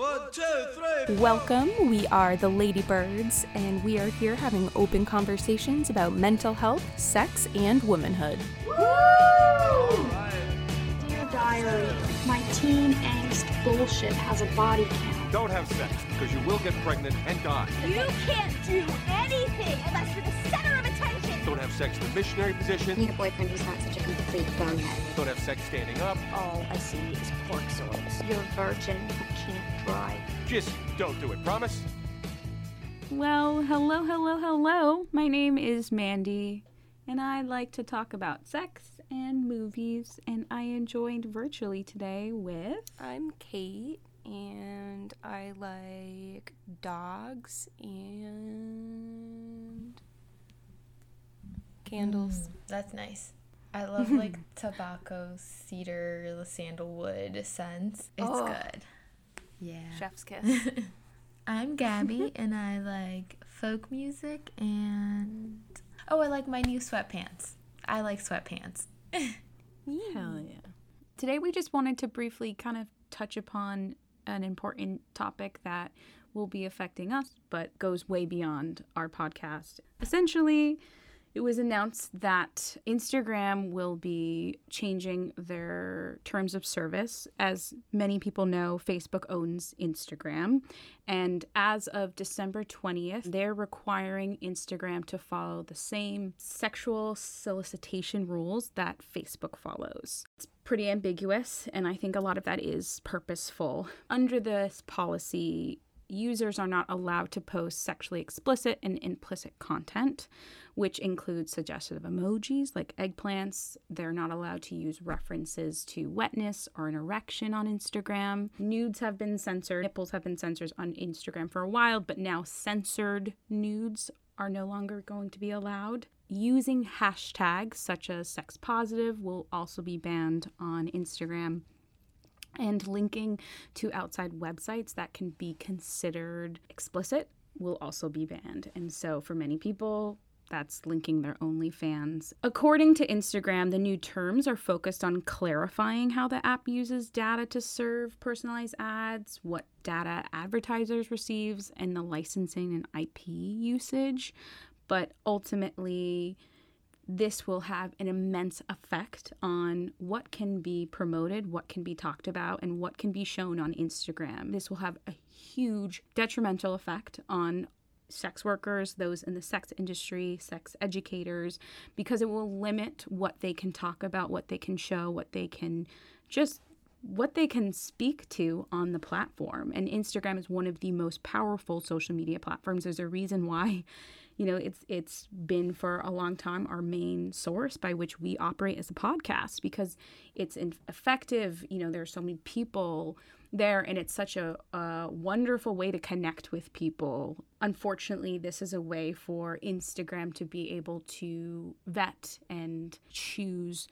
One, two, three. Welcome. We are the Ladybirds, and we are here having open conversations about mental health, sex, and womanhood. Dear Diary, my teen angst bullshit has a body count. Don't have sex, because you will get pregnant and die. You can't do anything unless you're the center of attention. Don't have sex in the missionary position. need a boyfriend who's not such a complete bonehead. Don't have sex standing up. All I see is pork soils. You're a virgin who can't drive. Just don't do it, promise? Well, hello, hello, hello. My name is Mandy, and I like to talk about sex and movies, and I am joined virtually today with. I'm Kate, and I like dogs and candles. Mm, that's nice. I love like tobacco, cedar, the sandalwood scents. It's Oh. good. Yeah. Chef's kiss. I'm Gabby and I like folk music and oh, I like my new sweatpants. I like sweatpants. Hell yeah. Today, we just wanted to briefly kind of touch upon an important topic that will be affecting us, but goes way beyond our podcast. Essentially, it was announced that Instagram will be changing their terms of service. As many people know, Facebook owns Instagram. And as of December 20th, they're requiring Instagram to follow the same sexual solicitation rules that Facebook follows. It's pretty ambiguous, and I think a lot of that is purposeful. Under this policy, users are not allowed to post sexually explicit and implicit content, which includes suggestive emojis like eggplants. They're not allowed to use references to wetness or an erection on Instagram. Nudes have been censored, nipples have been censored on Instagram for a while, but now censored nudes are no longer going to be allowed. Using hashtags such as sex positive will also be banned on Instagram and linking to outside websites that can be considered explicit will also be banned. And so for many people, that's linking their OnlyFans. According to Instagram, the new terms are focused on clarifying how the app uses data to serve personalized ads, what data advertisers receives, and the licensing and IP usage. But ultimately, this will have an immense effect on what can be promoted, what can be talked about, and what can be shown on Instagram. This will have a huge detrimental effect on sex workers, those in the sex industry, sex educators, because it will limit what they can talk about, what they can show, what they can just what they can speak to on the platform. And Instagram is one of the most powerful social media platforms. There's a reason why you know it's it's been for a long time our main source by which we operate as a podcast because it's effective you know there are so many people there and it's such a, a wonderful way to connect with people. Unfortunately this is a way for instagram to be able to vet and choose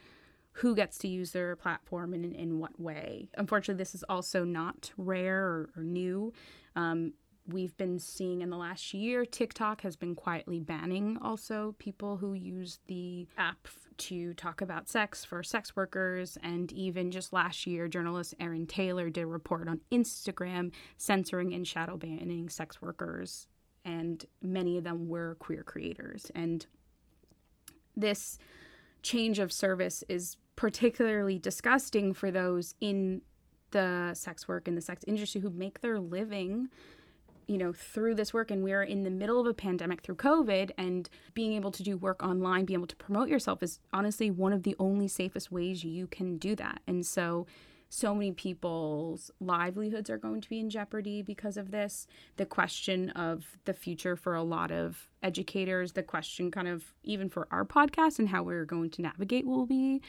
who gets to use their platform and in, in what way. Unfortunately this is also not rare or, or new. Um, we've been seeing in the last year TikTok has been quietly banning also people who use the app to talk about sex for sex workers. And even just last year journalist Erin Taylor did a report on Instagram censoring and shadow banning sex workers. And many of them were queer creators. And this change of service is particularly disgusting for those in the sex work and the sex industry who make their living you know through this work and we're in the middle of a pandemic through covid and being able to do work online being able to promote yourself is honestly one of the only safest ways you can do that. And so so many people's livelihoods are going to be in jeopardy because of this the question of the future for a lot of educators the question kind of even for our podcast and how we're going to navigate will be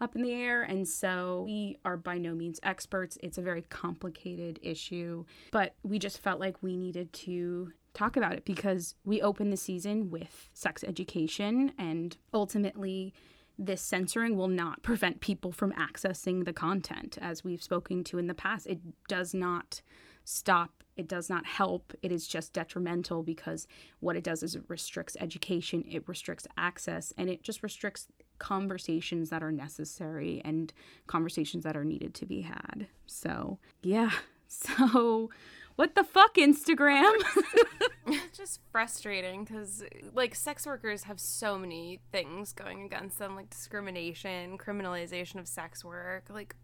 up in the air. And so we are by no means experts. It's a very complicated issue, but we just felt like we needed to talk about it because we opened the season with sex education and ultimately this censoring will not prevent people from accessing the content. As we've spoken to in the past it does not stop it does not help. It is just detrimental because what it does is it restricts education it restricts access and it just restricts conversations that are necessary and conversations that are needed to be had. So yeah So, what the fuck, Instagram? It's just frustrating because, like, sex workers have so many things going against them, like discrimination, criminalization of sex work, like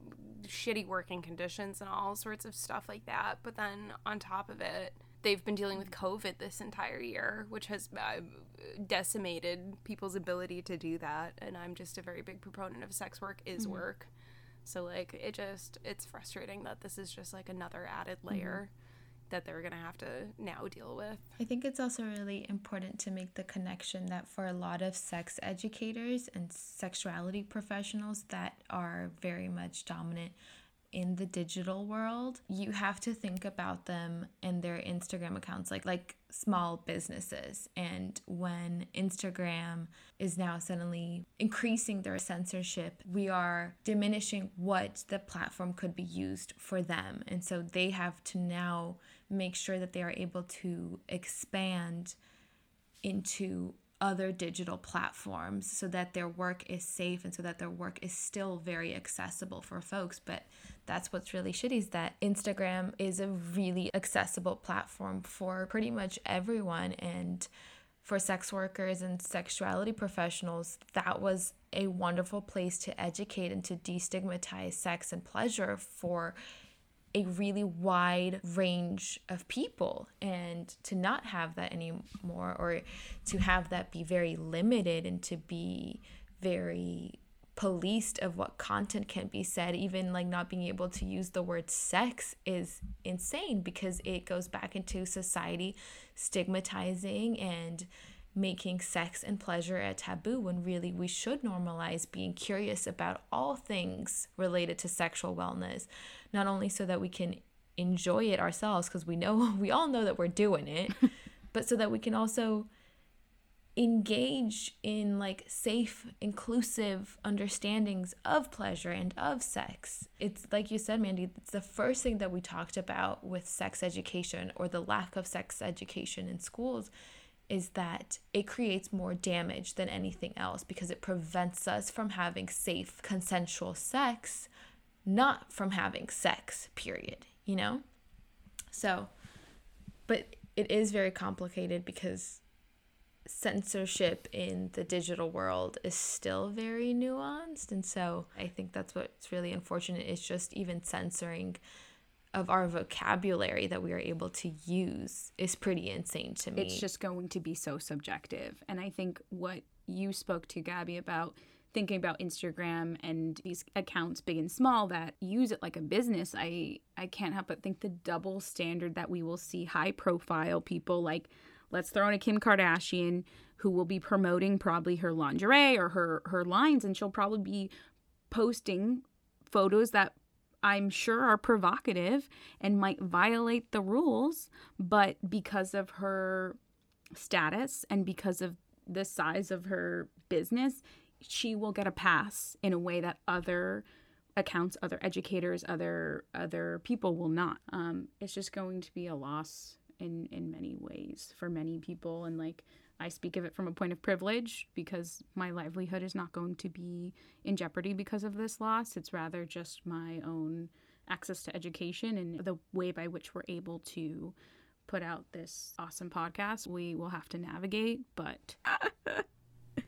shitty working conditions, and all sorts of stuff like that. But then on top of it, they've been dealing with COVID this entire year, which has uh, decimated people's ability to do that. And I'm just a very big proponent of sex work is work. So, like, it just, it's frustrating that this is just like another added mm-hmm. layer that they're going to have to now deal with. I think it's also really important to make the connection that for a lot of sex educators and sexuality professionals that are very much dominant in the digital world, you have to think about them and their Instagram accounts like like small businesses. And when Instagram is now suddenly increasing their censorship, we are diminishing what the platform could be used for them. And so they have to now make sure that they are able to expand into other digital platforms so that their work is safe and so that their work is still very accessible for folks. But that's what's really shitty is that Instagram is a really accessible platform for pretty much everyone. And for sex workers and sexuality professionals that was a wonderful place to educate and to destigmatize sex and pleasure for a really wide range of people. And to not have that anymore or to have that be very limited and to be very policed of what content can be said even like not being able to use the word sex is insane because it goes back into society stigmatizing and making sex and pleasure a taboo when really we should normalize being curious about all things related to sexual wellness not only so that we can enjoy it ourselves because we know we all know that we're doing it but so that we can also engage in like safe inclusive understandings of pleasure and of sex. It's like you said mandy it's the first thing that we talked about with sex education or the lack of sex education in schools is that it creates more damage than anything else because it prevents us from having safe consensual sex not from having sex, period, you know? So, but it is very complicated because censorship in the digital world is still very nuanced. And so I think that's what's really unfortunate is just even censoring of our vocabulary that we are able to use is pretty insane to me. it's just going to be so subjective. And I think what you spoke to, Gabby, about thinking about Instagram and these accounts big and small that use it like a business, I I can't help but think the double standard that we will see high profile people like let's throw in a Kim Kardashian who will be promoting probably her lingerie or her her lines and she'll probably be posting photos that I'm sure are provocative and might violate the rules, but because of her status and because of the size of her business, she will get a pass in a way that other accounts, other educators, other other people will not. Um, it's just going to be a loss in in many ways for many people, and like I speak of it from a point of privilege because my livelihood is not going to be in jeopardy because of this loss. It's rather just my own access to education and the way by which we're able to put out this awesome podcast. We will have to navigate, but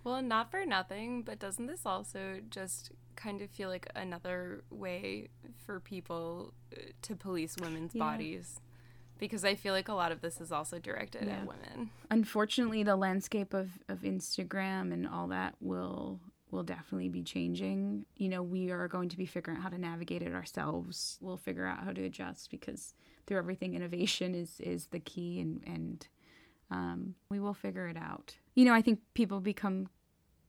Well, not for nothing, but doesn't this also just kind of feel like another way for people uh, to police women's Yeah. bodies? Because I feel like a lot of this is also directed Yeah. at women. unfortunately the landscape of, of instagram and all that will will definitely be changing you know we are going to be figuring out how to navigate it ourselves we'll figure out how to adjust because through everything innovation is is the key and and um, we will figure it out you know i think people become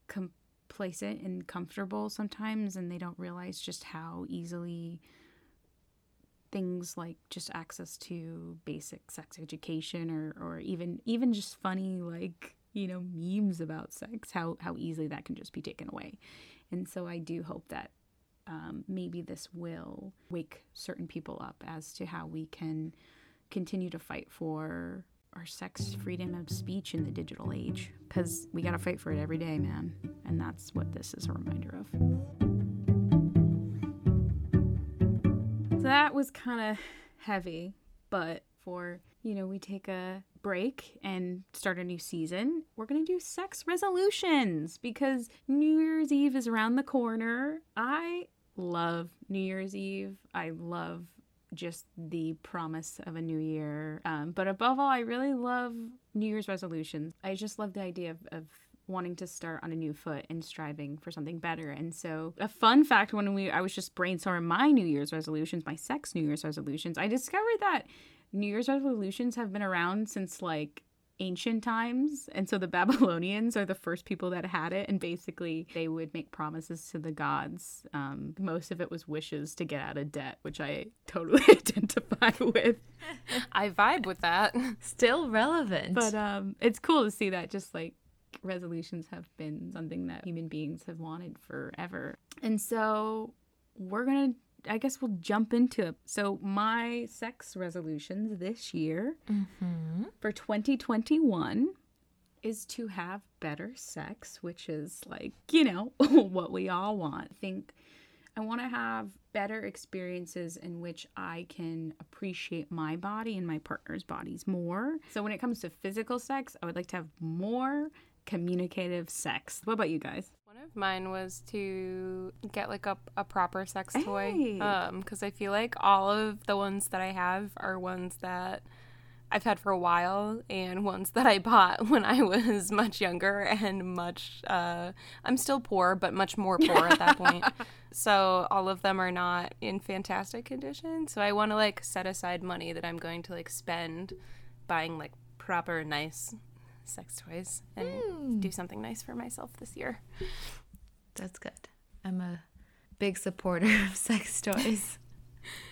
complacent and comfortable sometimes and they don't realize just how easily things like just access to basic sex education or, or even even just funny like you know memes about sex how how easily that can just be taken away. And so i do hope that um, maybe this will wake certain people up as to how we can continue to fight for our sex freedom of speech in the digital age because we got to fight for it every day man. And that's what this is a reminder of that was kind of heavy, but for, you know, we take a break and start a new season, we're going to do sex resolutions because New Year's Eve is around the corner. I love New Year's Eve. I love just the promise of a new year. Um, but above all, I really love New Year's resolutions. I just love the idea of, of wanting to start on a new foot and striving for something better. And so, a fun fact when we I was just brainstorming my New Year's resolutions, my sex New Year's resolutions, I discovered that New Year's resolutions have been around since like ancient times and so the babylonians are the first people that had it and basically they would make promises to the gods um, most of it was wishes to get out of debt which i totally identify with I vibe with that. Still relevant. but um, it's cool to see that just like resolutions have been something that human beings have wanted forever and so we're gonna i guess we'll jump into it so my sex resolutions this year mm-hmm. for 2021 is to have better sex, which is like, you know, what we all want. I think I want to have better experiences in which I can appreciate my body and my partner's bodies more. So when it comes to physical sex, I would like to have more communicative sex. What about you guys? One of mine was to get like a, a proper sex toy. Hey. Um, because I feel like all of the ones that I have are ones that I've had for a while and ones that I bought when I was much younger and much uh I'm still poor but much more poor at that point. So all of them are not in fantastic condition. So I want to like set aside money that I'm going to like spend buying like proper nice sex toys and hmm. do something nice for myself this year. That's good. I'm a big supporter of sex toys.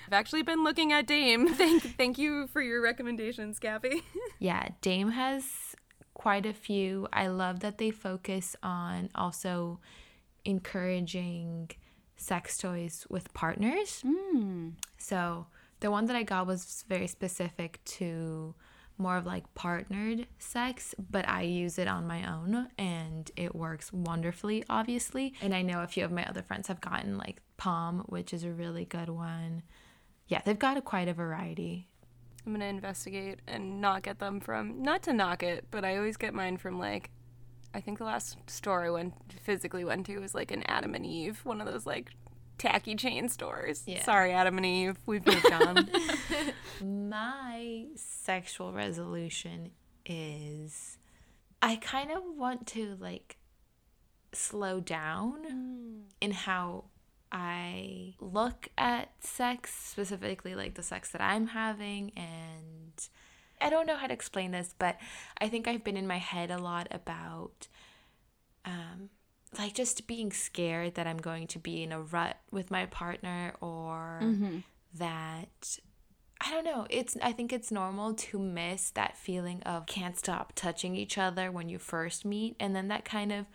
I've actually been looking at Dame. Thank thank you for your recommendations, Gabby. Yeah, Dame has quite a few. I love that they focus on also encouraging sex toys with partners. Hmm. So the one that I got was very specific to more of like partnered sex, but I use it on my own and it works wonderfully, obviously. And I know a few of my other friends have gotten like Pom, which is a really good one. Yeah, they've got a, quite a variety. I'm gonna investigate and not get them from not to knock it, but I always get mine from like I think the last store I went physically went to was like an Adam and Eve, one of those like tacky chain stores. Yeah. Sorry, Adam and Eve, we've moved on. My sexual resolution is I kind of want to like slow down in how I look at sex, specifically like the sex that I'm having. And I don't know how to explain this, but I think I've been in my head a lot about um, like just being scared that I'm going to be in a rut with my partner or mm-hmm. that I don't know. It's I think it's normal to miss that feeling of can't stop touching each other when you first meet and then that kind of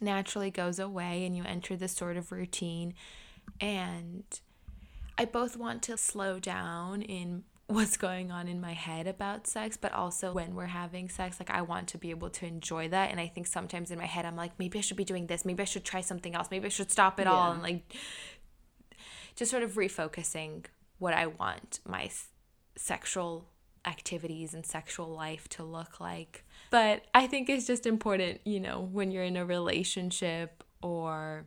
naturally goes away and you enter this sort of routine and I both want to slow down in what's going on in my head about sex, but also when we're having sex, like I want to be able to enjoy that. And I think sometimes in my head, I'm like, maybe I should be doing this. Maybe I should try something else. Maybe I should stop it all. And like, just sort of refocusing what I want my s- sexual activities and sexual life to look like. But I think it's just important, you know, when you're in a relationship or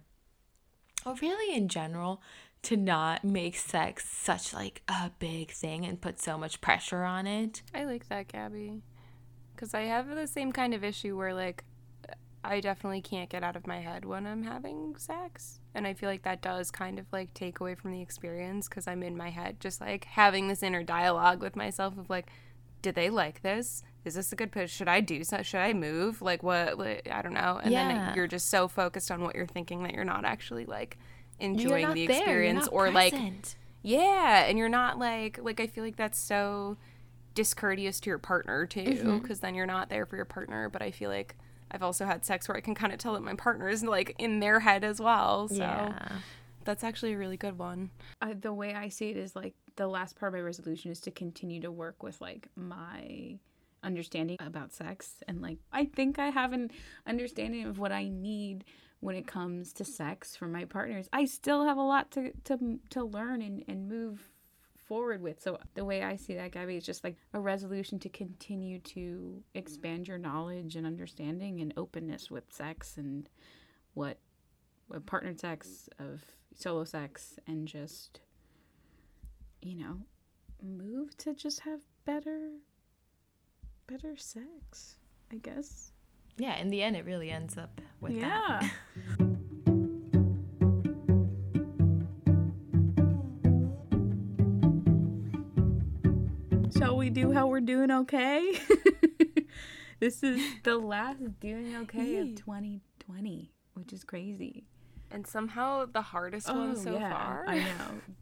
or really in general to not make sex such like a big thing and put so much pressure on it. I like that, Gabby. Because I have the same kind of issue where, like, I definitely can't get out of my head when I'm having sex. And I feel like that does kind of, like, take away from the experience because I'm in my head, just, like, having this inner dialogue with myself of, like, did they like this? Is this a good pitch? Should I do so? Should I move? Like, what? I don't know. And Yeah. then you're just so focused on what you're thinking that you're not actually, like, enjoying the experience not or, like, yeah, and you're not like like I feel like that's so discourteous to your partner too, because then you're not there for your partner. But I feel like I've also had sex where I can kind of tell that my partner is like in their head as well. So Yeah. that's actually a really good one. uh, the way I see it is like the last part of my resolution is to continue to work with like my understanding about sex and like I think I have an understanding of what I need when it comes to sex from my partners. I still have a lot to to to learn and and move forward with. So the way I see that, Gabby, is just like a resolution to continue to expand your knowledge and understanding and openness with sex and what, what partnered sex of solo sex and just you know move to just have better better sex i guess Yeah, in the end, it really ends up with yeah. That. shall we do how we're doing okay? This is the last doing okay of 2020 which is crazy. And somehow the hardest one oh, so Oh, yeah, far. i know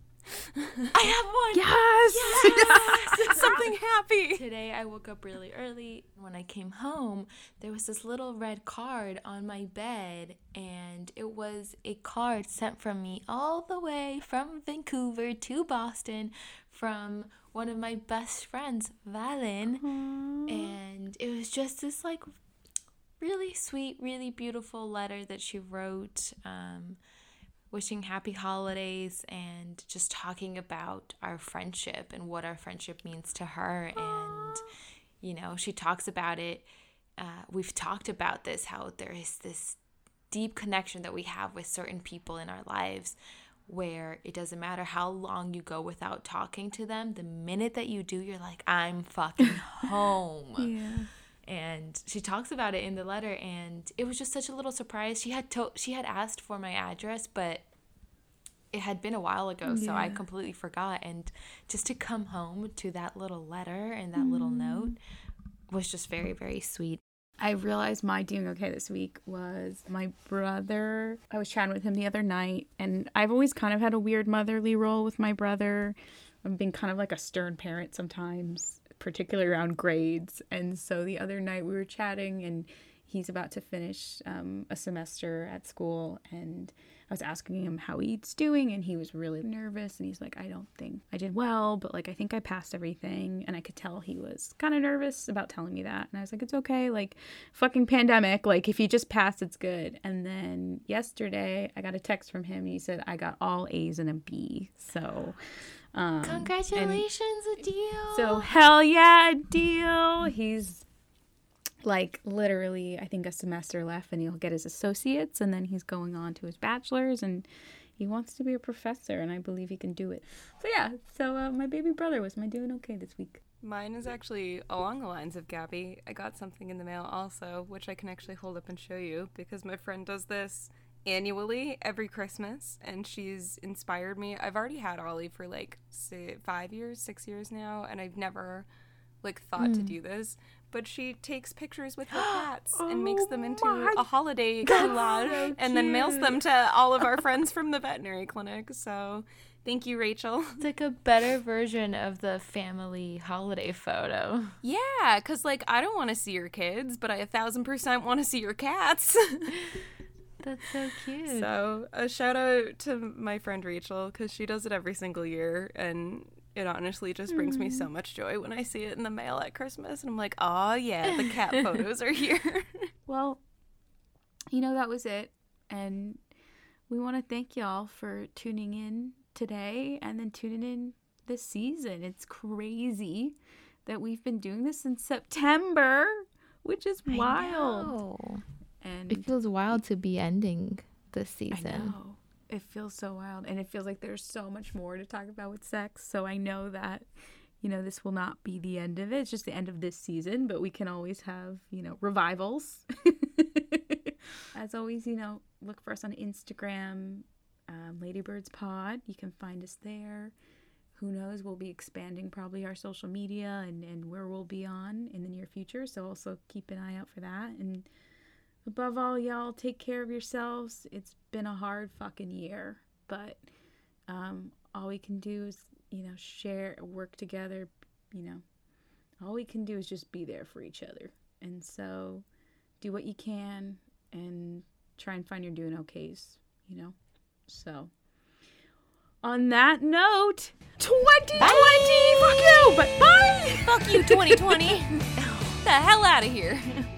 I have one. yes yes Something happy. Today I woke up really early. When I came home, there was this little red card on my bed, and it was a card sent from me all the way from Vancouver to Boston from one of my best friends, Valen. And it was just this like really sweet, really beautiful letter that she wrote. Um, wishing happy holidays and just talking about our friendship and what our friendship means to her. And, you know, she talks about it. Uh, we've talked about this how there is this deep connection that we have with certain people in our lives where it doesn't matter how long you go without talking to them, the minute that you do, you're like, I'm fucking home yeah and she talks about it in the letter and it was just such a little surprise. She had to- she had asked for my address but it had been a while ago so i completely forgot. And just to come home to that little letter and that little mm-hmm. note was just very very sweet. I realized my doing okay this week was my brother. I was chatting with him the other night, and I've always kind of had a weird motherly role with my brother. I've been kind of like a stern parent sometimes, particularly around grades. And so the other night we were chatting, and he's about to finish um, a semester at school, and I was asking him how he's doing, and he was really nervous. And he's like, I don't think I did well, but like, I think I passed everything. And I could tell he was kind of nervous about telling me that. And I was like, it's okay. Like, fucking pandemic. Like, if you just pass, it's good. And then yesterday, I got a text from him. And he said, I got all A's and a B. So, um, congratulations Adil. so hell yeah, deal. He's like literally, I think a semester left, and he'll get his associates, and then he's going on to his bachelor's, and he wants to be a professor, and I believe he can do it. So yeah, so uh, my baby brother was my doing okay this week. Mine is actually along the lines of Gabby. I got something in the mail also, which I can actually hold up and show you because my friend does this annually every Christmas and she's inspired me. I've already had Ollie for like say, five years, six years now, and I've never like thought to hmm. do this. But she takes pictures with her cats and makes them oh into a holiday collage and then mails them to all of our friends from the veterinary clinic. So thank you, Rachel. it's like a better version of the family holiday photo Yeah, because, like, I don't want to see your kids, but I a thousand percent want to see your cats. that's so cute so, a shout out to my friend Rachel, because she does it every single year, and it honestly just brings me so mm-hmm. much joy when I see it in the mail at Christmas. And I'm like, oh, yeah, the cat photos are here. Well, you know, that was it. And we want to thank y'all for tuning in today and then tuning in this season. It's crazy that we've been doing this in September, which is wild. And It feels wild to be ending this I season. know. It feels so wild. And it feels like there's so much more to talk about with sex. So I know that, you know, this will not be the end of it. It's just the end of this season, but we can always have, you know, revivals. As always, you know, look for us on Instagram, um, Ladybirds Pod. You can find us there. Who knows? We'll be expanding probably our social media and, and where we'll be on in the near future. So also keep an eye out for that. And above all, y'all, take care of yourselves. It's been a hard fucking year, but um, all we can do is, you know, share, work together. You know, all we can do is just be there for each other. And so do what you can and try and find your doing okays, you know? So on that note, 2020! Fuck you! But bye! Fuck you, 2020. the hell out of here.